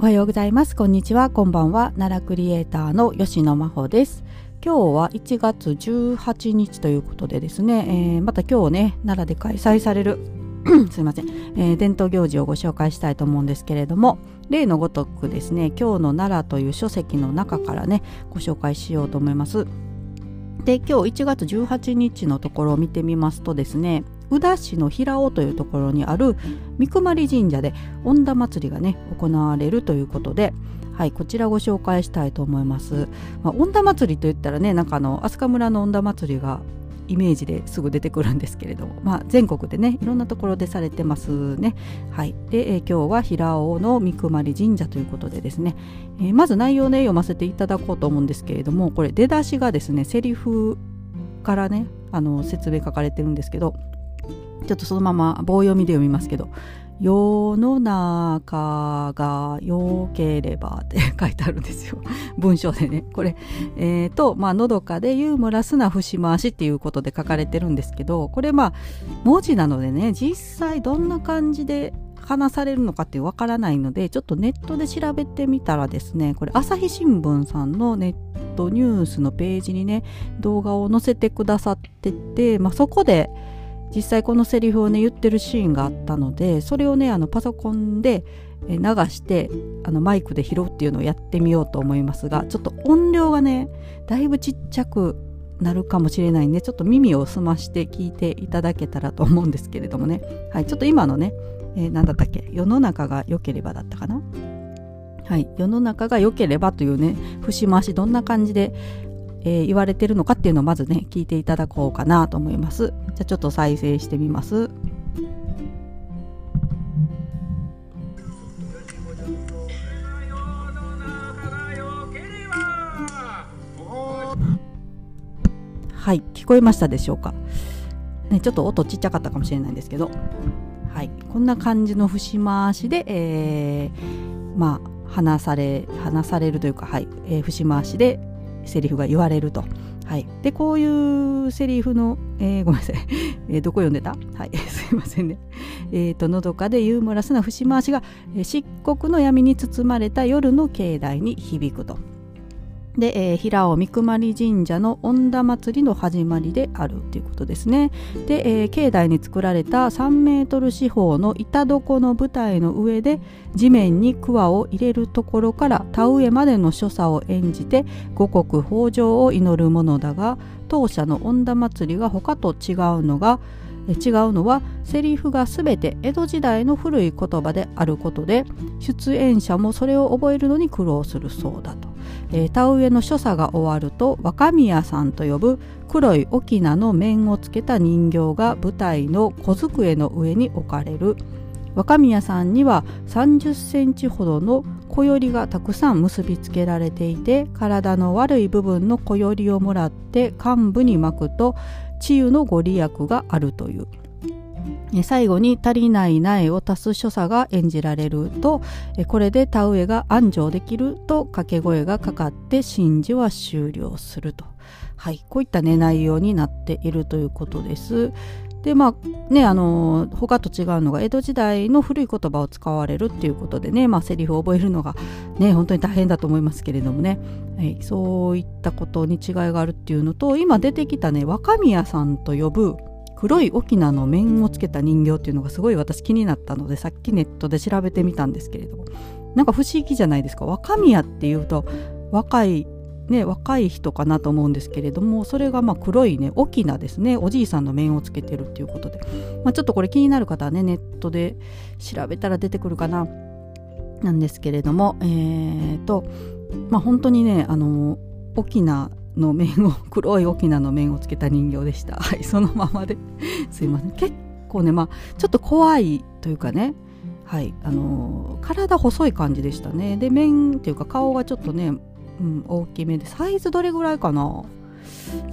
おはようございます。こんにちは。こんばんは。奈良クリエイターの吉野真帆です。今日は1月18日ということでですね、えー、また今日ね奈良で開催される すいません、えー、伝統行事をご紹介したいと思うんですけれども例のごとくですね今日の奈良という書籍の中からねご紹介しようと思います。で今日1月18日のところを見てみますとですね宇田市の平尾というところにある三熊神社で恩田祭りがね行われるということではいこちらご紹介したいと思います。まあ、恩田祭りといったらねなんかあの飛鳥村の恩田祭りがイメージですぐ出てくるんですけれども、まあ、全国でねいろんなところでされてますね。はい、で、えー、今日は平尾の三熊神社ということでですね、えー、まず内容ね読ませていただこうと思うんですけれどもこれ出だしがですねセリフからねあの説明書かれてるんですけどちょっとそのまま棒読みで読みますけど「世の中が良ければ」って書いてあるんですよ。文章でね。これえっ、ー、とまあのどかでユーモラスな節回しっていうことで書かれてるんですけどこれまあ文字なのでね実際どんな感じで話されるのかってわからないのでちょっとネットで調べてみたらですねこれ朝日新聞さんのネットニュースのページにね動画を載せてくださってて、まあ、そこで実際このセリフをね言ってるシーンがあったのでそれをねあのパソコンで流してあのマイクで拾うっていうのをやってみようと思いますがちょっと音量がねだいぶちっちゃくなるかもしれないんでちょっと耳を澄まして聞いていただけたらと思うんですけれどもね、はい、ちょっと今のね、えー、何だったっけ世の中が良ければだったかな？はい、世の中が良ければというね節回しどんな感じでえー、言われてるのかっていうのをまずね聞いていただこうかなと思います。じゃあちょっと再生してみます。はい聞こえましたでしょうか？ねちょっと音ちっちゃかったかもしれないんですけど。はいこんな感じの節回しで、えー、まあ話され話されるというかはい、えー、節回しでセリフが言われると。はい、でこういうセリフの、えー、ごめんなさい、えー、どこ読んでた？はい すいませんね。えーと、のどかでユーモラスな節回しが、えー、漆黒の闇に包まれた夜の境内に響くと。で、えー、平尾三熊神社の恩田祭りの始まりであるということですね。で、えー、境内に作られた3メートル四方の板床の舞台の上で地面に桑を入れるところから田植えまでの所作を演じて五穀豊穣を祈るものだが当社の恩田祭りが他と違うのが違うのはセリフが全て江戸時代の古い言葉であることで出演者もそれを覚えるのに苦労するそうだと。えー、田植えの所作が終わると若宮さんと呼ぶ黒い翁の面をつけた人形が舞台の小机の上に置かれる若宮さんには30センチほどの小よりがたくさん結びつけられていて体の悪い部分の小よりをもらって幹部に巻くと治癒のご利益があるという最後に足りない苗を足す所作が演じられるとこれで田植えが安城できると掛け声がかかって神事は終了すると、はい、こういったね内容になっているということです。でまあねあの他と違うのが江戸時代の古い言葉を使われるっていうことでねまあセリフを覚えるのがね本当に大変だと思いますけれどもね、はい、そういったことに違いがあるっていうのと今出てきたね若宮さんと呼ぶ黒い翁の面をつけた人形っていうのがすごい私気になったのでさっきネットで調べてみたんですけれども。なんか不思議じゃないですか。若宮っていうと若いね若い人かなと思うんですけれどもそれがまあ黒いね翁ですねおじいさんの面をつけてるっていうことで、まあ、ちょっとこれ気になる方はねネットで調べたら出てくるかななんですけれどもえーとまあ本当にねあの翁の面を 黒い翁の面をつけた人形でした。はいそのままで。すいません。結構ねまあちょっと怖いというかねはいあのー、体細い感じでしたね。で面っていうか顔がちょっとね、うん、大きめでサイズどれぐらいかな？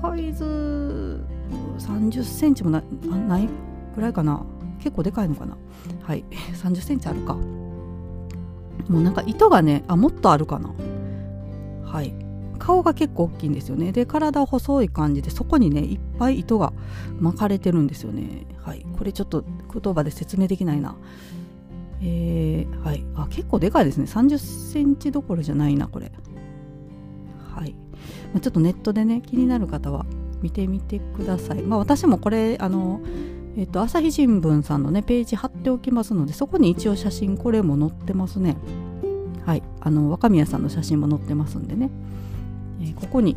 サイズ3 0センチもないぐらいかな？結構でかいのかな？はい。3 0センチあるか。もうなんか糸がねあもっとあるかな？はい。顔が結構大きいんですよね。で体細い感じでそこにねいっぱい糸が巻かれてるんですよね。はい。これちょっと言葉で説明できないな。えー、はい。あ結構でかいですね。30センチどころじゃないなこれ。はい、ま、ちょっとネットでね気になる方は見てみてください。まあ私もこれあのえっ、と朝日新聞さんのねページ貼っておきますのでそこに一応写真これも載ってますね。はい。あの若宮さんの写真も載ってますんでね、えー、ここに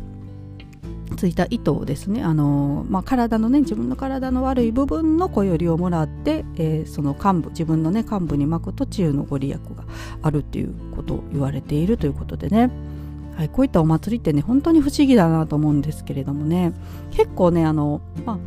ついた糸をですね、あのまあ、体のね自分の体の悪い部分の小よりをもらって、えー、その幹部自分のね幹部に巻くと治癒のご利益があるっていうことを言われているということでね、はい、こういったお祭りってね本当に不思議だなと思うんですけれどもね結構ねあの、まあ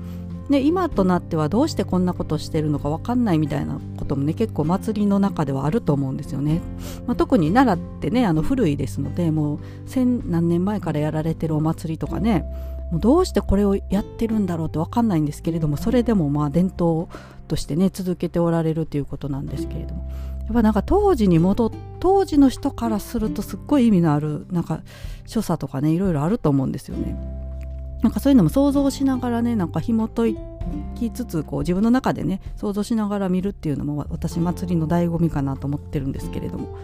ね、今となってはどうしてこんなことしてるのか分かんないみたいなこともね結構祭りの中ではあると思うんですよね。まあ、特に奈良ってねあの古いですのでもう千何年前からやられてるお祭りとかねもうどうしてこれをやってるんだろうって分かんないんですけれどもそれでもまあ伝統としてね続けておられるということなんですけれどもっぱなんか当時に戻当時の人からするとすっごい意味のあるなんか所作とかねいろいろあると思うんですよね。なんかそういうのも想像しながらねなんか紐解きつつこう自分の中でね想像しながら見るっていうのも私祭りの醍醐味かなと思ってるんですけれども。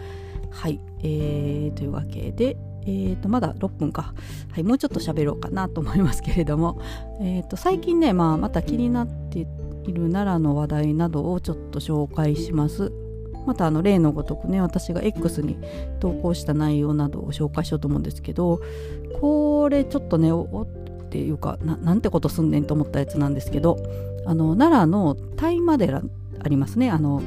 はい。えー、というわけでえー、とまだ6分か、はい、もうちょっと喋ろうかなと思いますけれども、えー、と最近ね、まあ、また気になっている奈良の話題などをちょっと紹介します。またあの例のごとくね私が X に投稿した内容などを紹介しようと思うんですけどこれちょっとねおっていうかなんてことすんねんと思ったやつなんですけどあの奈良の大麻寺ありますね。あの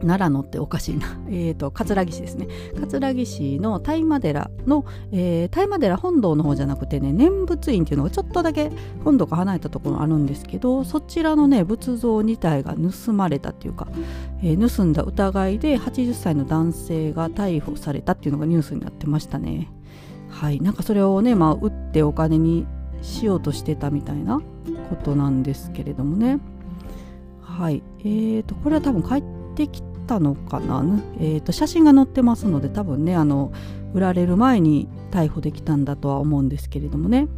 奈良のっておかしいな、えーと、桂木市ですね。桂木市の大麻寺の、えー、大麻寺本堂の方じゃなくてね念仏院っていうのがちょっとだけ本堂が離れたところあるんですけどそちらのね仏像2体が盗まれたっていうか、えー、盗んだ疑いで80歳の男性が逮捕されたっていうのがニュースになってましたね。はい。なんかそれをねまあ売ってお金にしようとしてたみたいなことなんですけれどもね。はい。えーとこれは多分帰ってきたのかな、えーと写真が載ってますので多分ねあの売られる前に逮捕できたんだとは思うんですけれどもね。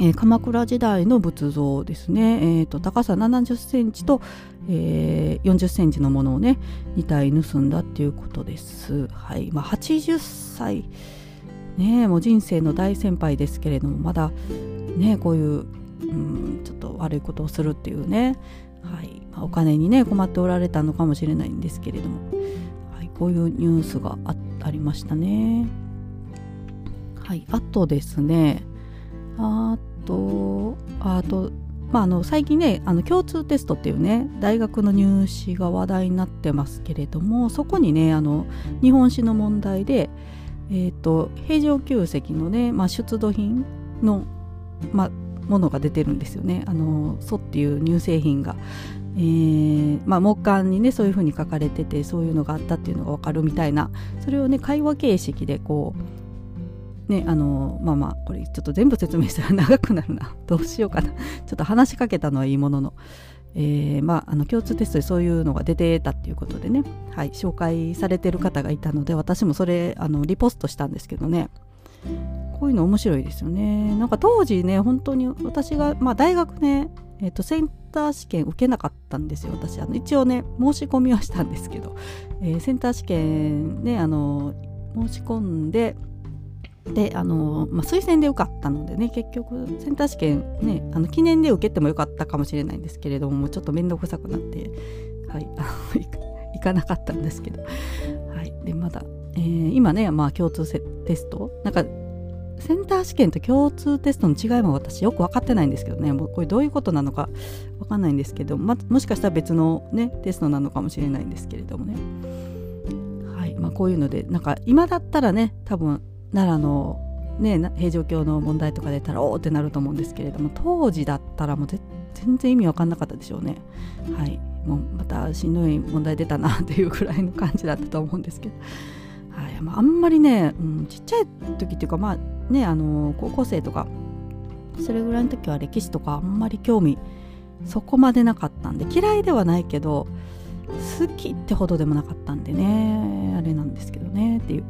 えー、鎌倉時代の仏像ですね、えーと、高さ70センチと、えー、40センチのものをね2体盗んだっていうことです。はい。まあ、80歳。ねもう人生の大先輩ですけれどもまだねこういう、うん、ちょっと悪いことをするっていうね、はい。まあ、お金にね困っておられたのかもしれないんですけれども、はい、こういうニュースがありましたね。はい、あとですねあとあとまあ、あの最近ねあの共通テストっていうね大学の入試が話題になってますけれどもそこにねあの日本史の問題で、えーと、平城宮跡のね、まあ、出土品の、まあ、ものが出てるんですよね。あの蘇っていう乳製品が、えーまあ、木簡にねそういうふうに書かれててそういうのがあったっていうのが分かるみたいな。それをね会話形式でこうねあのまあまあこれちょっと全部説明したら 長くなるな。どうしようかな。ちょっと話しかけたのはいいものの。えー、まあ、あの共通テストでそういうのが出てたっていうことでね、はい、紹介されてる方がいたので私もそれあのリポストしたんですけどね。こういうの面白いですよね。なんか当時ね本当に私が、まあ、大学ね、えーと、センター試験受けなかったんですよ私。あの一応ね申し込みはしたんですけど、えー、センター試験ねあの申し込んでであの、まあ、推薦で受かったのでね結局センター試験ねあの記念で受けてもよかったかもしれないんですけれどもちょっと面倒くさくなって、はい、行かなかったんですけど、はい、でまだ、えー、今ね、まあ、共通テスト。なんかセンター試験と共通テストの違いも私よく分かってないんですけどね。もうこれどういうことなのか分かんないんですけど、ま、もしかしたら別のねテストなのかもしれないんですけれどもね。はい。まあこういうのでなんか今だったらね多分奈良のね、平城京の問題とか出たらおおってなると思うんですけれども当時だったらもう全然意味わかんなかったでしょうね。はい。もうまたしんどい問題出たなっていうくらいの感じだったと思うんですけど、はい。まあ、あんまりね、うん、ちっちゃい時っていうかまあねあの高校生とかそれぐらいの時は歴史とかあんまり興味そこまでなかったんで嫌いではないけど好きってほどでもなかったんでねあれなんですけどねっていう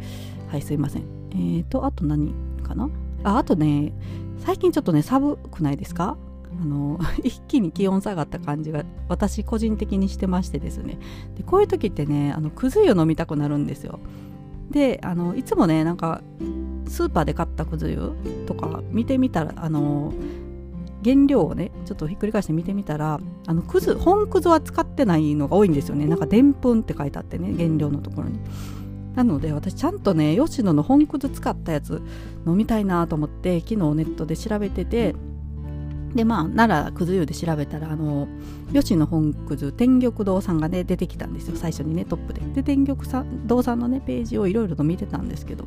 はいすいません。えーと、あと何かな？ああとね、最近ちょっとね、寒くないですか？あの 一気に気温下がった感じが私個人的にしてましてですね。でこういう時ってねあのくず湯飲みたくなるんですよ。であのいつもねなんかスーパーで買ったくず湯とか見てみたらあの原料をねちょっとひっくり返して見てみたらあのくず本くずは使ってないのが多いんですよね。なんかでんぷんって書いてあってね原料のところに。なので私ちゃんとね吉野の本くず使ったやつ飲みたいなと思って昨日ネットで調べててでまあ奈良くず湯で調べたらあの吉野本くず天玉堂さんがね出てきたんですよ。最初にねトップで。で天玉さん堂さんのねページをいろいろと見てたんですけど。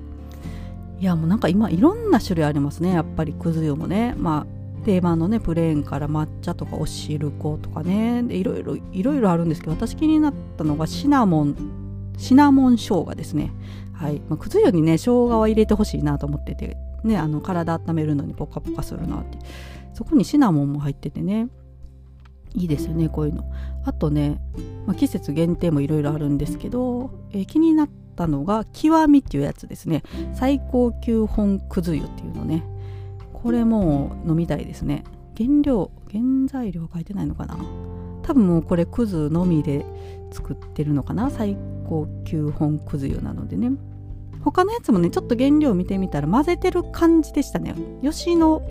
いやもうなんか今いろんな種類ありますね。やっぱりくず湯もね。まあ定番のねプレーンから抹茶とかおしることかね。いろいろいろいろあるんですけど私気になったのがシナモン。シナモン生姜ですね。はい。まあ、くず湯にね生姜は入れてほしいなと思っててねあの体温めるのにポカポカするなって。そこにシナモンも入っててね。いいですよねこういうの。あとね、まあ、季節限定もいろいろあるんですけど、えー、気になったたのが極みっていうやつですね。最高級本くず湯っていうのね。これも飲みたいですね。原料原材料書いてないのかな。多分もうこれくずのみで作ってるのかな。最高級本くず湯なのでね。他のやつもねちょっと原料見てみたら混ぜてる感じでしたね。吉野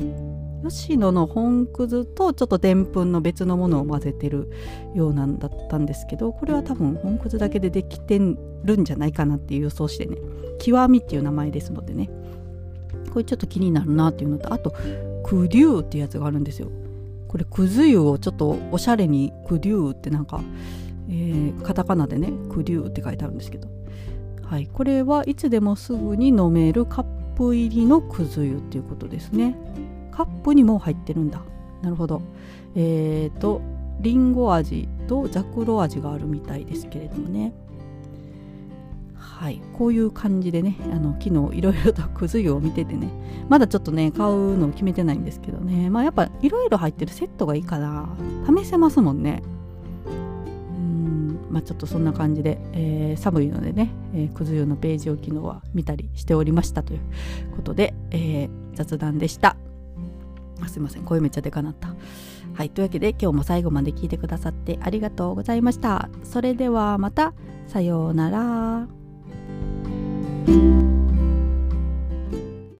吉野の本くずとちょっとでんぷんの別のものを混ぜてるようなんだったんですけどこれは多分本くずだけでできてるんじゃないかなっていう予想してね。極みっていう名前ですのでね。これちょっと気になるなっていうのとあとクデューっていうやつがあるんですよ。これくず湯をちょっとおしゃれにクデューってなんか、えー、カタカナでねクデューって書いてあるんですけど。はい。これはいつでもすぐに飲めるカップ入りのくず湯っていうことですね。カップにも入ってるんだ。なるほど。えっ、ー、とりんご味とザクロ味があるみたいですけれどもね。はい。こういう感じでねあの昨日いろいろとくず湯を見ててね。まだちょっとね買うのを決めてないんですけどね。まあやっぱいろいろ入ってるセットがいいかな試せますもんね。うん。まあちょっとそんな感じで、えー、寒いのでね、えー、くず湯のページを昨日は見たりしておりましたということで、えー、雑談でした。すいません。声めっちゃでかなった。はいというわけで今日も最後まで聞いてくださってありがとうございました。それではまた。さようなら。